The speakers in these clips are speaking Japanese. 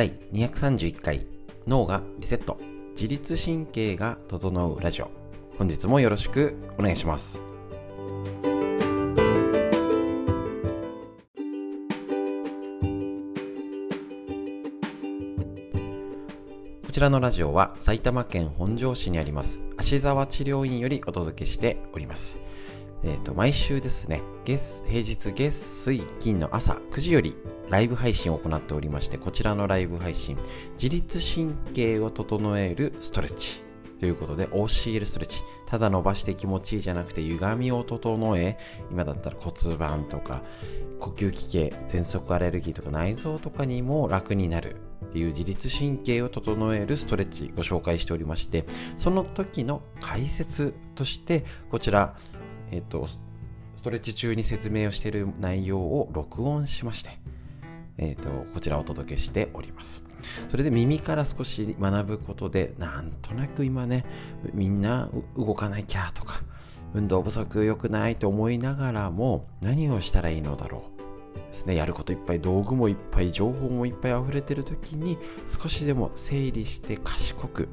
第231回脳がリセット。自律神経が整うラジオ。本日もよろしくお願いします。こちらのラジオは埼玉県本庄市にあります芦沢治療院よりお届けしております。えーと、毎週ですね月平日月水金の朝9時よりライブ配信を行っておりましてこちらのライブ配信自律神経を整えるストレッチということで OCL ストレッチ。ただ伸ばして気持ちいいじゃなくて歪みを整え今だったら骨盤とか呼吸器系喘息アレルギーとか内臓とかにも楽になる。っていう自律神経を整えるストレッチご紹介しておりましてその時の解説としてこちらえっ、と、ストレッチ中に説明をしている内容を録音しまして、えっ、と、こちらをお届けしております。それで耳から少し学ぶことで、なんとなく今ね、みんな動かなきゃとか、運動不足良くないと思いながらも、何をしたらいいのだろう。ですね、やることいっぱい、道具もいっぱい、情報もいっぱい溢れてる時に、少しでも整理して賢く、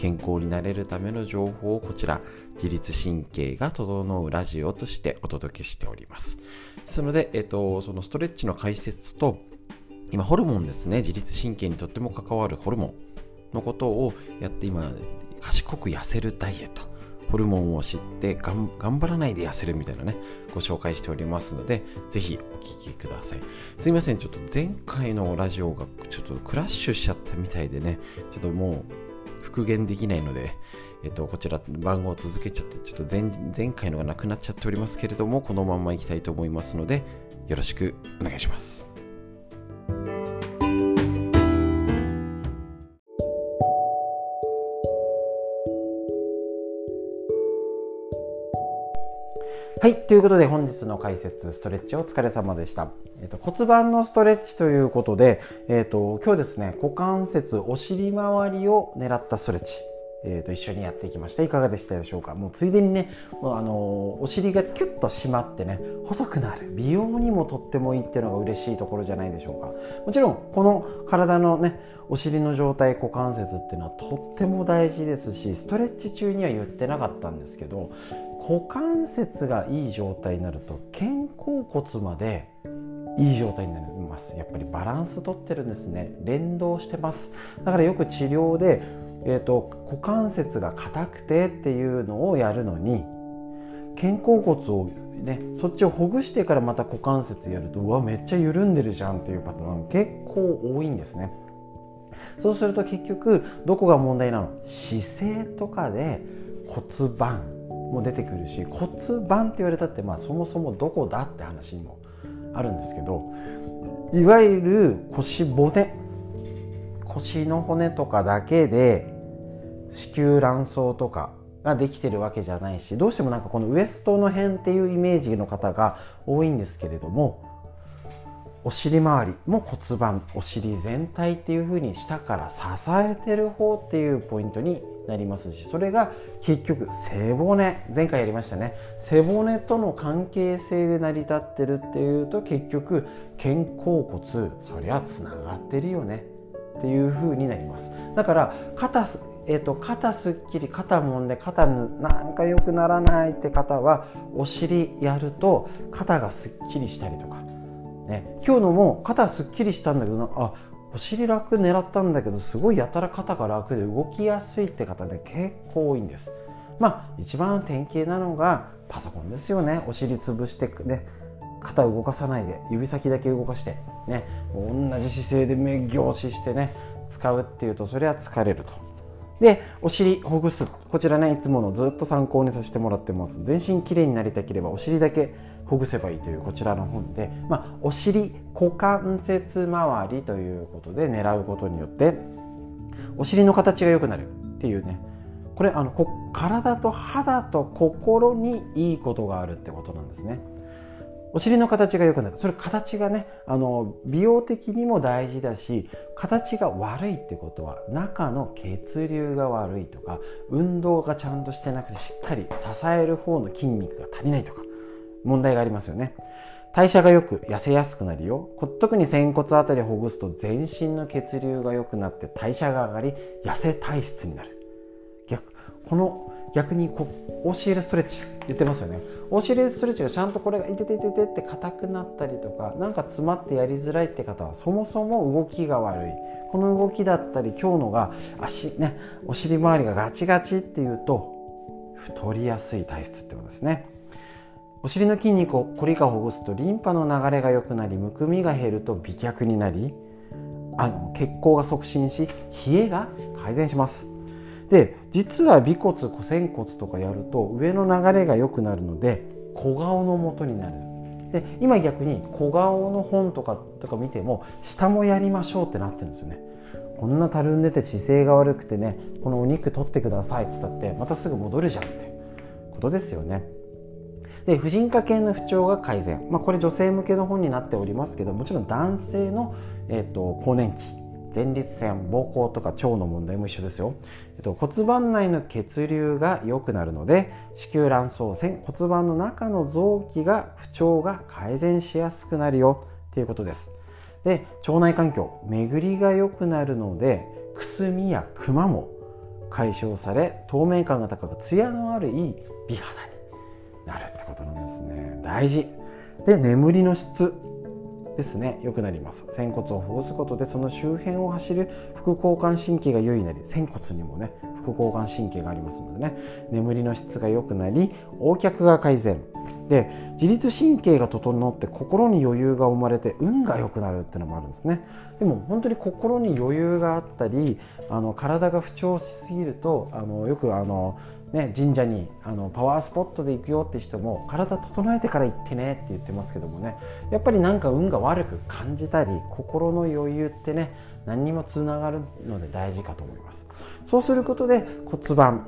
健康になれるための情報をこちら自律神経が整うラジオとしてお届けしております。ですので、えっと、そのストレッチの解説と今ホルモンですね。自律神経にとっても関わるホルモンのことをやって今賢く痩せるダイエット。ホルモンを知って頑張らないで痩せるみたいなねご紹介しておりますのでぜひお聴きください。すいません。ちょっと前回のラジオがちょっとクラッシュしちゃったみたいでねちょっともう復元できないので、えっと、こちら番号を続けちゃって、ちょっと前前回のがなくなっちゃっておりますけれども、このままいきたいと思いますので、よろしくお願いします。はい。ということで本日の解説、ストレッチお疲れ様でした。えっと、骨盤のストレッチということで、えっと、今日ですね、股関節、お尻周りを狙ったストレッチ、えっと、一緒にやっていきました。いかがでしたでしょうか？もうついでにね、もうあのお尻がキュッと締まってね、細くなる。美容にもとってもいいっていうのが嬉しいところじゃないでしょうか。もちろん、この体のね、お尻の状態、股関節っていうのはとっても大事ですし、ストレッチ中には言ってなかったんですけど、股関節がいい状態になると肩甲骨までいい状態になります。やっぱりバランスとってるんですね。連動してます。だからよく治療で、えーと、股関節が硬くてっていうのをやるのに肩甲骨をねそっちをほぐしてからまた股関節やるとうわめっちゃ緩んでるじゃんっていうパターン結構多いんですね。そうすると結局どこが問題なの？姿勢とかで骨盤。も出てくるし骨盤って言われたってまあそもそもどこだって話にもあるんですけどいわゆる腰骨腰の骨とかだけで子宮卵巣とかができてるわけじゃないしどうしてもなんかこのウエストの辺っていうイメージの方が多いんですけれどもお尻周りも骨盤お尻全体っていう風に下から支えてる方っていうポイントになりますしそれが結局背骨。前回やりましたね。背骨との関係性で成り立ってるっていうと結局肩甲骨そりゃつながってるよね。っていう風になります。だから肩えーと、肩すっきり肩もんで肩なんか良くならないって方はお尻やると肩がすっきりしたりとかね、今日のも肩すっきりしたんだけどあお尻楽狙ったんだけどすごいやたら肩が楽で動きやすいって方で結構多いんです。まあ一番典型なのがパソコンですよね。お尻潰してね。肩動かさないで指先だけ動かしてね。同じ姿勢で目凝視してね。使うっていうとそれは疲れると。でお尻ほぐす。こちらねいつものずっと参考にさせてもらってます。全身きれいになりたければお尻だけほぐせばいいというこちらの本で、まあ、お尻股関節周りということで狙うことによってお尻の形が良くなるっていうねこれあの体と肌と心にいいことがあるってことなんですね。お尻の形が良くなるそれ形がねあの美容的にも大事だし形が悪いってことは中の血流が悪いとか運動がちゃんとしてなくてしっかり支える方の筋肉が足りないとか問題がありますよね。代謝がよく痩せやすくなるよ。特に仙骨あたりほぐすと全身の血流が良くなって代謝が上がり痩せ体質になる。逆この逆にこう OCL ストレッチ言ってますよね。OCL ストレッチがちゃんとこれがいててててって硬くなったりとかなんか詰まってやりづらいって方はそもそも動きが悪い。この動きだったり今日のが足ねお尻周りがガチガチっていうと太りやすい体質ってことですね。お尻の筋肉をコリカほぐすとリンパの流れが良くなりむくみが減ると美脚になりあの血行が促進し冷えが改善します。で実は尾骨股仙骨とかやると上の流れが良くなるので小顔の元になる。で今逆に小顔の本とかとか見ても下もやりましょうってなってるんですよね。こんなたるんでて姿勢が悪くてねこのお肉取ってくださいって言ったってまたすぐ戻るじゃんってことですよね。で婦人科系の不調が改善、まあ、これ女性向けの本になっておりますけどもちろん男性の、えーと、更年期前立腺膀胱とか腸の問題も一緒ですよ、えっと、骨盤内の血流が良くなるので子宮卵巣腺骨盤の中の臓器が不調が改善しやすくなるよ。っていうことです。で腸内環境巡りが良くなるのでくすみやクマも解消され透明感が高くツヤのあるいい美肌になるってことなんですね。大事。で眠りの質。ですね。良くなります。仙骨をほぐすことでその周辺を走る副交感神経が優位になり仙骨にもね副交感神経がありますのでね。眠りの質が良くなり横脚が改善。で自律神経が整って心に余裕が生まれて運が良くなるっていうのもあるんですね。でも本当に心に余裕があったりあの体が不調しすぎるとあのよくあのね、神社にあのパワースポットで行くよって人も体整えてから行ってねって言ってますけどもね。やっぱりなんか運が悪く感じたり心の余裕ってね何にもつながるので大事かと思います。そうすることで骨盤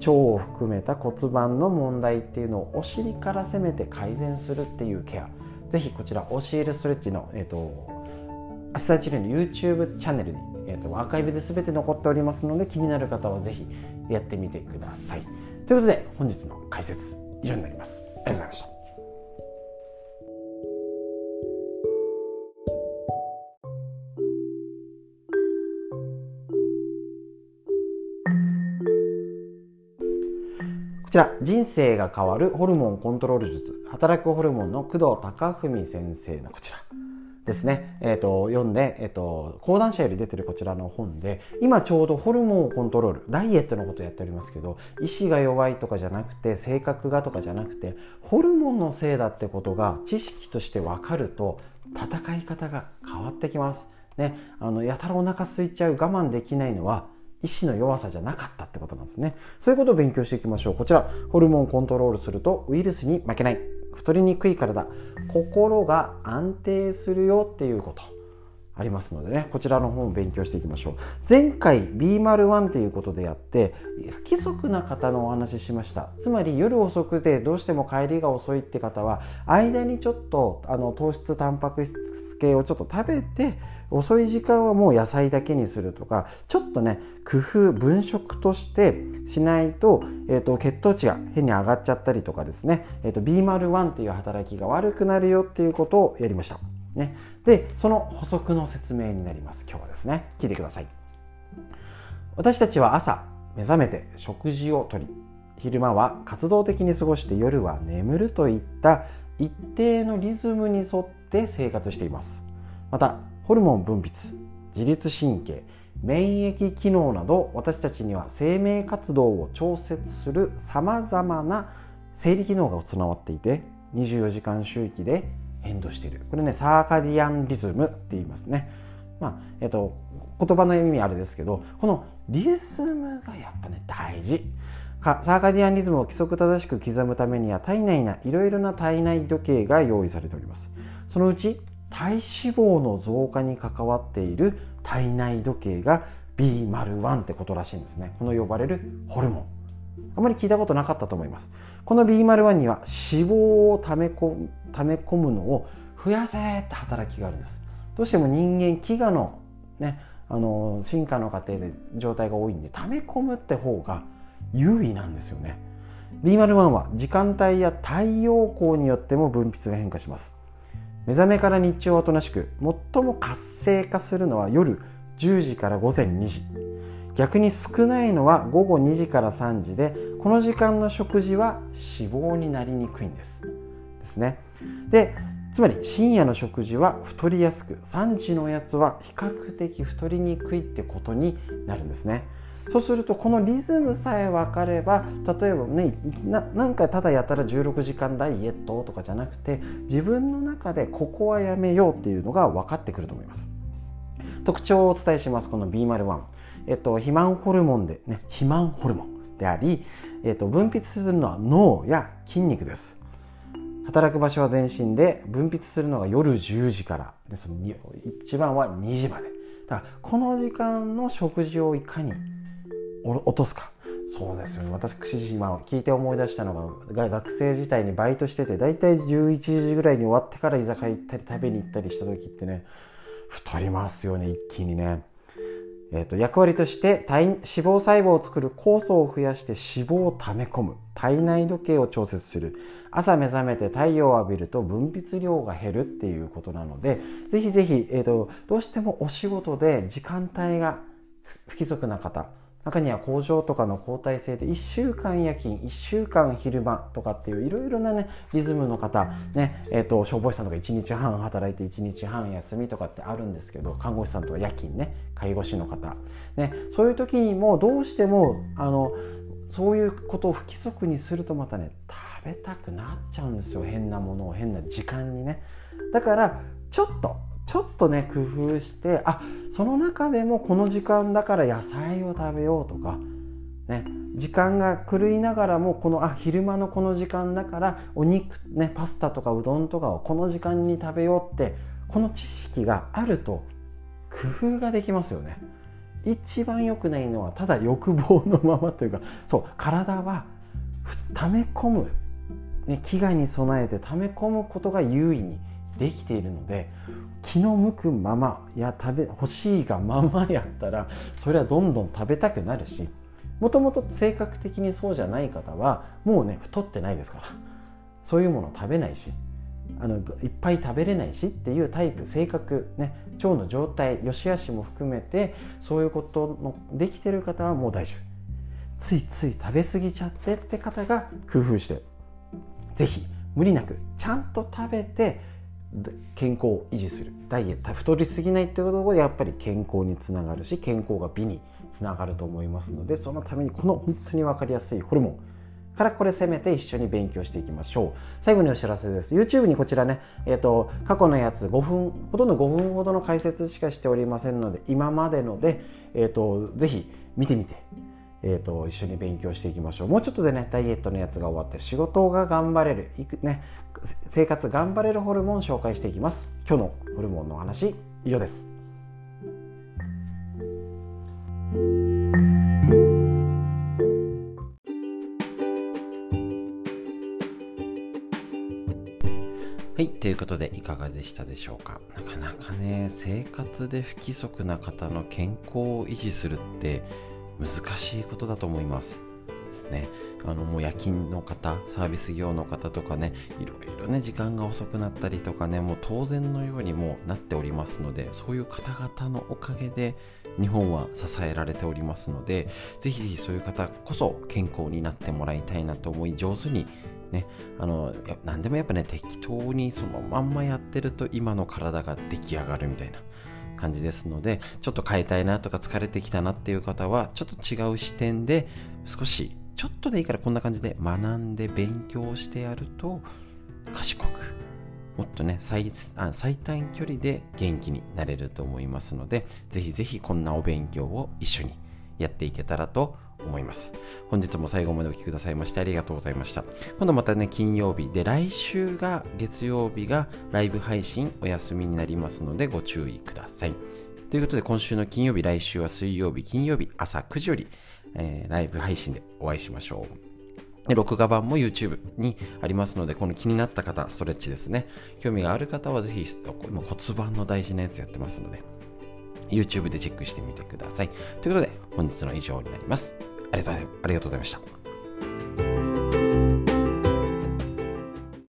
腸を含めた骨盤の問題っていうのをお尻から攻めて改善するっていうケア。ぜひこちら OCL ストレッチの、えーと、アシタ治療の YouTube チャンネルに、えーとアーカイブで全て残っておりますので気になる方はぜひやってみてください。ということで本日の解説以上になります。ありがとうございました。こちら人生が変わるホルモンコントロール術。働くホルモンの工藤孝文先生のこちら。ですね、えーと、読んで、えーと、講談社より出てるこちらの本で今ちょうどホルモンをコントロールダイエットのことやっておりますけど意志が弱いとかじゃなくて性格がとかじゃなくてホルモンのせいだってことが知識として分かると戦い方が変わってきます。ね、あのやたらお腹空いちゃう我慢できないのは意志の弱さじゃなかったってことなんですね。そういうことを勉強していきましょう。こちらホルモンコントロールするとウイルスに負けない。太りにくい体心が安定するよっていうことありますのでね。こちらの方も勉強していきましょう。前回 B01 っていうことでやって不規則な方のお話ししました。つまり夜遅くでどうしても帰りが遅いって方は間にちょっとあの糖質タンパク質系をちょっと食べて遅い時間はもう野菜だけにするとかちょっとね工夫分食としてしないと,、えーと、血糖値が変に上がっちゃったりとかですね、えーと、B01 っていう働きが悪くなるよっていうことをやりました。ね、でその補足の説明になります。今日はですね。聞いてください。私たちは朝目覚めて食事をとり昼間は活動的に過ごして夜は眠るといった一定のリズムに沿って生活しています。またホルモン分泌自律神経免疫機能など私たちには生命活動を調節するさまざまな生理機能が備わっていて24時間周期で変動している。これねサーカディアンリズムって言いますね。まあえっと言葉の意味あれですけどこのリズムがやっぱね大事。サーカディアンリズムを規則正しく刻むためには体内ないろいろな体内時計が用意されております。そのうち体脂肪の増加に関わっている体内時計が B01 ってことらしいんですね。この呼ばれるホルモン。あまり聞いたことなかったと思います。この B01 には脂肪を溜め込溜め込むのを増やせって働きがあるんです。どうしても人間飢餓のねあの進化の過程で状態が多いんで溜め込むって方が優位なんですよね。B01 は時間帯や太陽光によっても分泌が変化します。目覚めから日中はおとなしく最も活性化するのは夜10時から午前2時。逆に少ないのは午後2時から3時でこの時間の食事は脂肪になりにくいんです。ですね。でつまり深夜の食事は太りやすく3時のおやつは比較的太りにくいってことになるんですね。そうするとこのリズムさえ分かれば例えばねなんかただやったら16時間ダイエットとかじゃなくて自分の中でここはやめようっていうのが分かってくると思います。特徴をお伝えしますこの B01 えっと肥満ホルモンでね肥満ホルモンであり、えっと、分泌するのは脳や筋肉です。働く場所は全身で分泌するのが夜10時からでその一番は2時まで。だからこの時間の食事をいかに落とすか。そうですよね。私今聞いて思い出したのが学生時代にバイトしてて大体11時ぐらいに終わってから居酒屋行ったり食べに行ったりした時ってね太りますよね一気にね。えーと、役割として脂肪細胞を作る酵素を増やして脂肪を溜め込む。体内時計を調節する。朝目覚めて太陽を浴びると分泌量が減るっていうことなのでぜひぜひ、えーとどうしてもお仕事で時間帯が不規則な方中には工場とかの交代制で1週間夜勤1週間昼間とかっていういろいろなねリズムの方、ねえーと、消防士さんとか1日半働いて1日半休みとかってあるんですけど看護師さんとか夜勤ね介護士の方、ね、そういう時にもどうしてもあのそういうことを不規則にするとまたね食べたくなっちゃうんですよ。変なものを変な時間にね。だからちょっとちょっとね工夫してあその中でもこの時間だから野菜を食べようとか、ね、時間が狂いながらもこのあ昼間のこの時間だからお肉、ね、パスタとかうどんとかをこの時間に食べようってこの知識があると工夫ができますよね。一番良くないのはただ欲望のままというかそう体は溜め込む、ね、飢餓に備えて溜め込むことが優位にできているので気の向くままや食べ欲しいがままやったらそれはどんどん食べたくなるしもともと性格的にそうじゃない方はもうね太ってないですから。そういうもの食べないしあのいっぱい食べれないしっていうタイプ性格ね腸の状態良し悪しも含めてそういうことのできてる方はもう大丈夫。ついつい食べ過ぎちゃってって方が工夫して是非無理なくちゃんと食べて健康を維持する。ダイエット。太りすぎないってことでやっぱり健康につながるし健康が美につながると思いますのでそのためにこの本当に分かりやすいホルモン。からこれ攻めて一緒に勉強していきましょう。最後にお知らせです。YouTube にこちらね、えーと、過去のやつ5分ほとんど5分ほどの解説しかしておりませんので今までので、えーと、ぜひ見てみて。えーと、一緒に勉強していきましょう。もうちょっとでねダイエットのやつが終わって仕事が頑張れるいく、ね、生活頑張れるホルモン紹介していきます。今日のホルモンの話以上です。はい、ということでいかがでしたでしょうか？なかなかね生活で不規則な方の健康を維持するって難しいことだと思います。ですね。あのもう夜勤の方サービス業の方とかねいろいろね時間が遅くなったりとかねもう当然のようにもなっておりますのでそういう方々のおかげで日本は支えられておりますのでぜひぜひそういう方こそ健康になってもらいたいなと思い上手にね、あの何でもやっぱね適当にそのまんまやってると今の体が出来上がるみたいな。感じですのでちょっと変えたいなとか疲れてきたなっていう方はちょっと違う視点で少しちょっとでいいからこんな感じで学んで勉強してやると賢くもっとね最最短距離で元気になれると思いますのでぜひぜひこんなお勉強を一緒にやっていけたらと思います。思います本日も最後までお聴きくださいましてありがとうございました。今度またね、金曜日で、来週が月曜日がライブ配信お休みになりますのでご注意ください。ということで今週の金曜日、来週は水曜日、金曜日朝9時よりえー、ライブ配信でお会いしましょう。で録画版も YouTube にありますので、この気になった方、ストレッチですね。興味がある方はぜひ骨盤の大事なやつやってますので、YouTube でチェックしてみてください。ということで、本日の以上になります。ありがとうございました。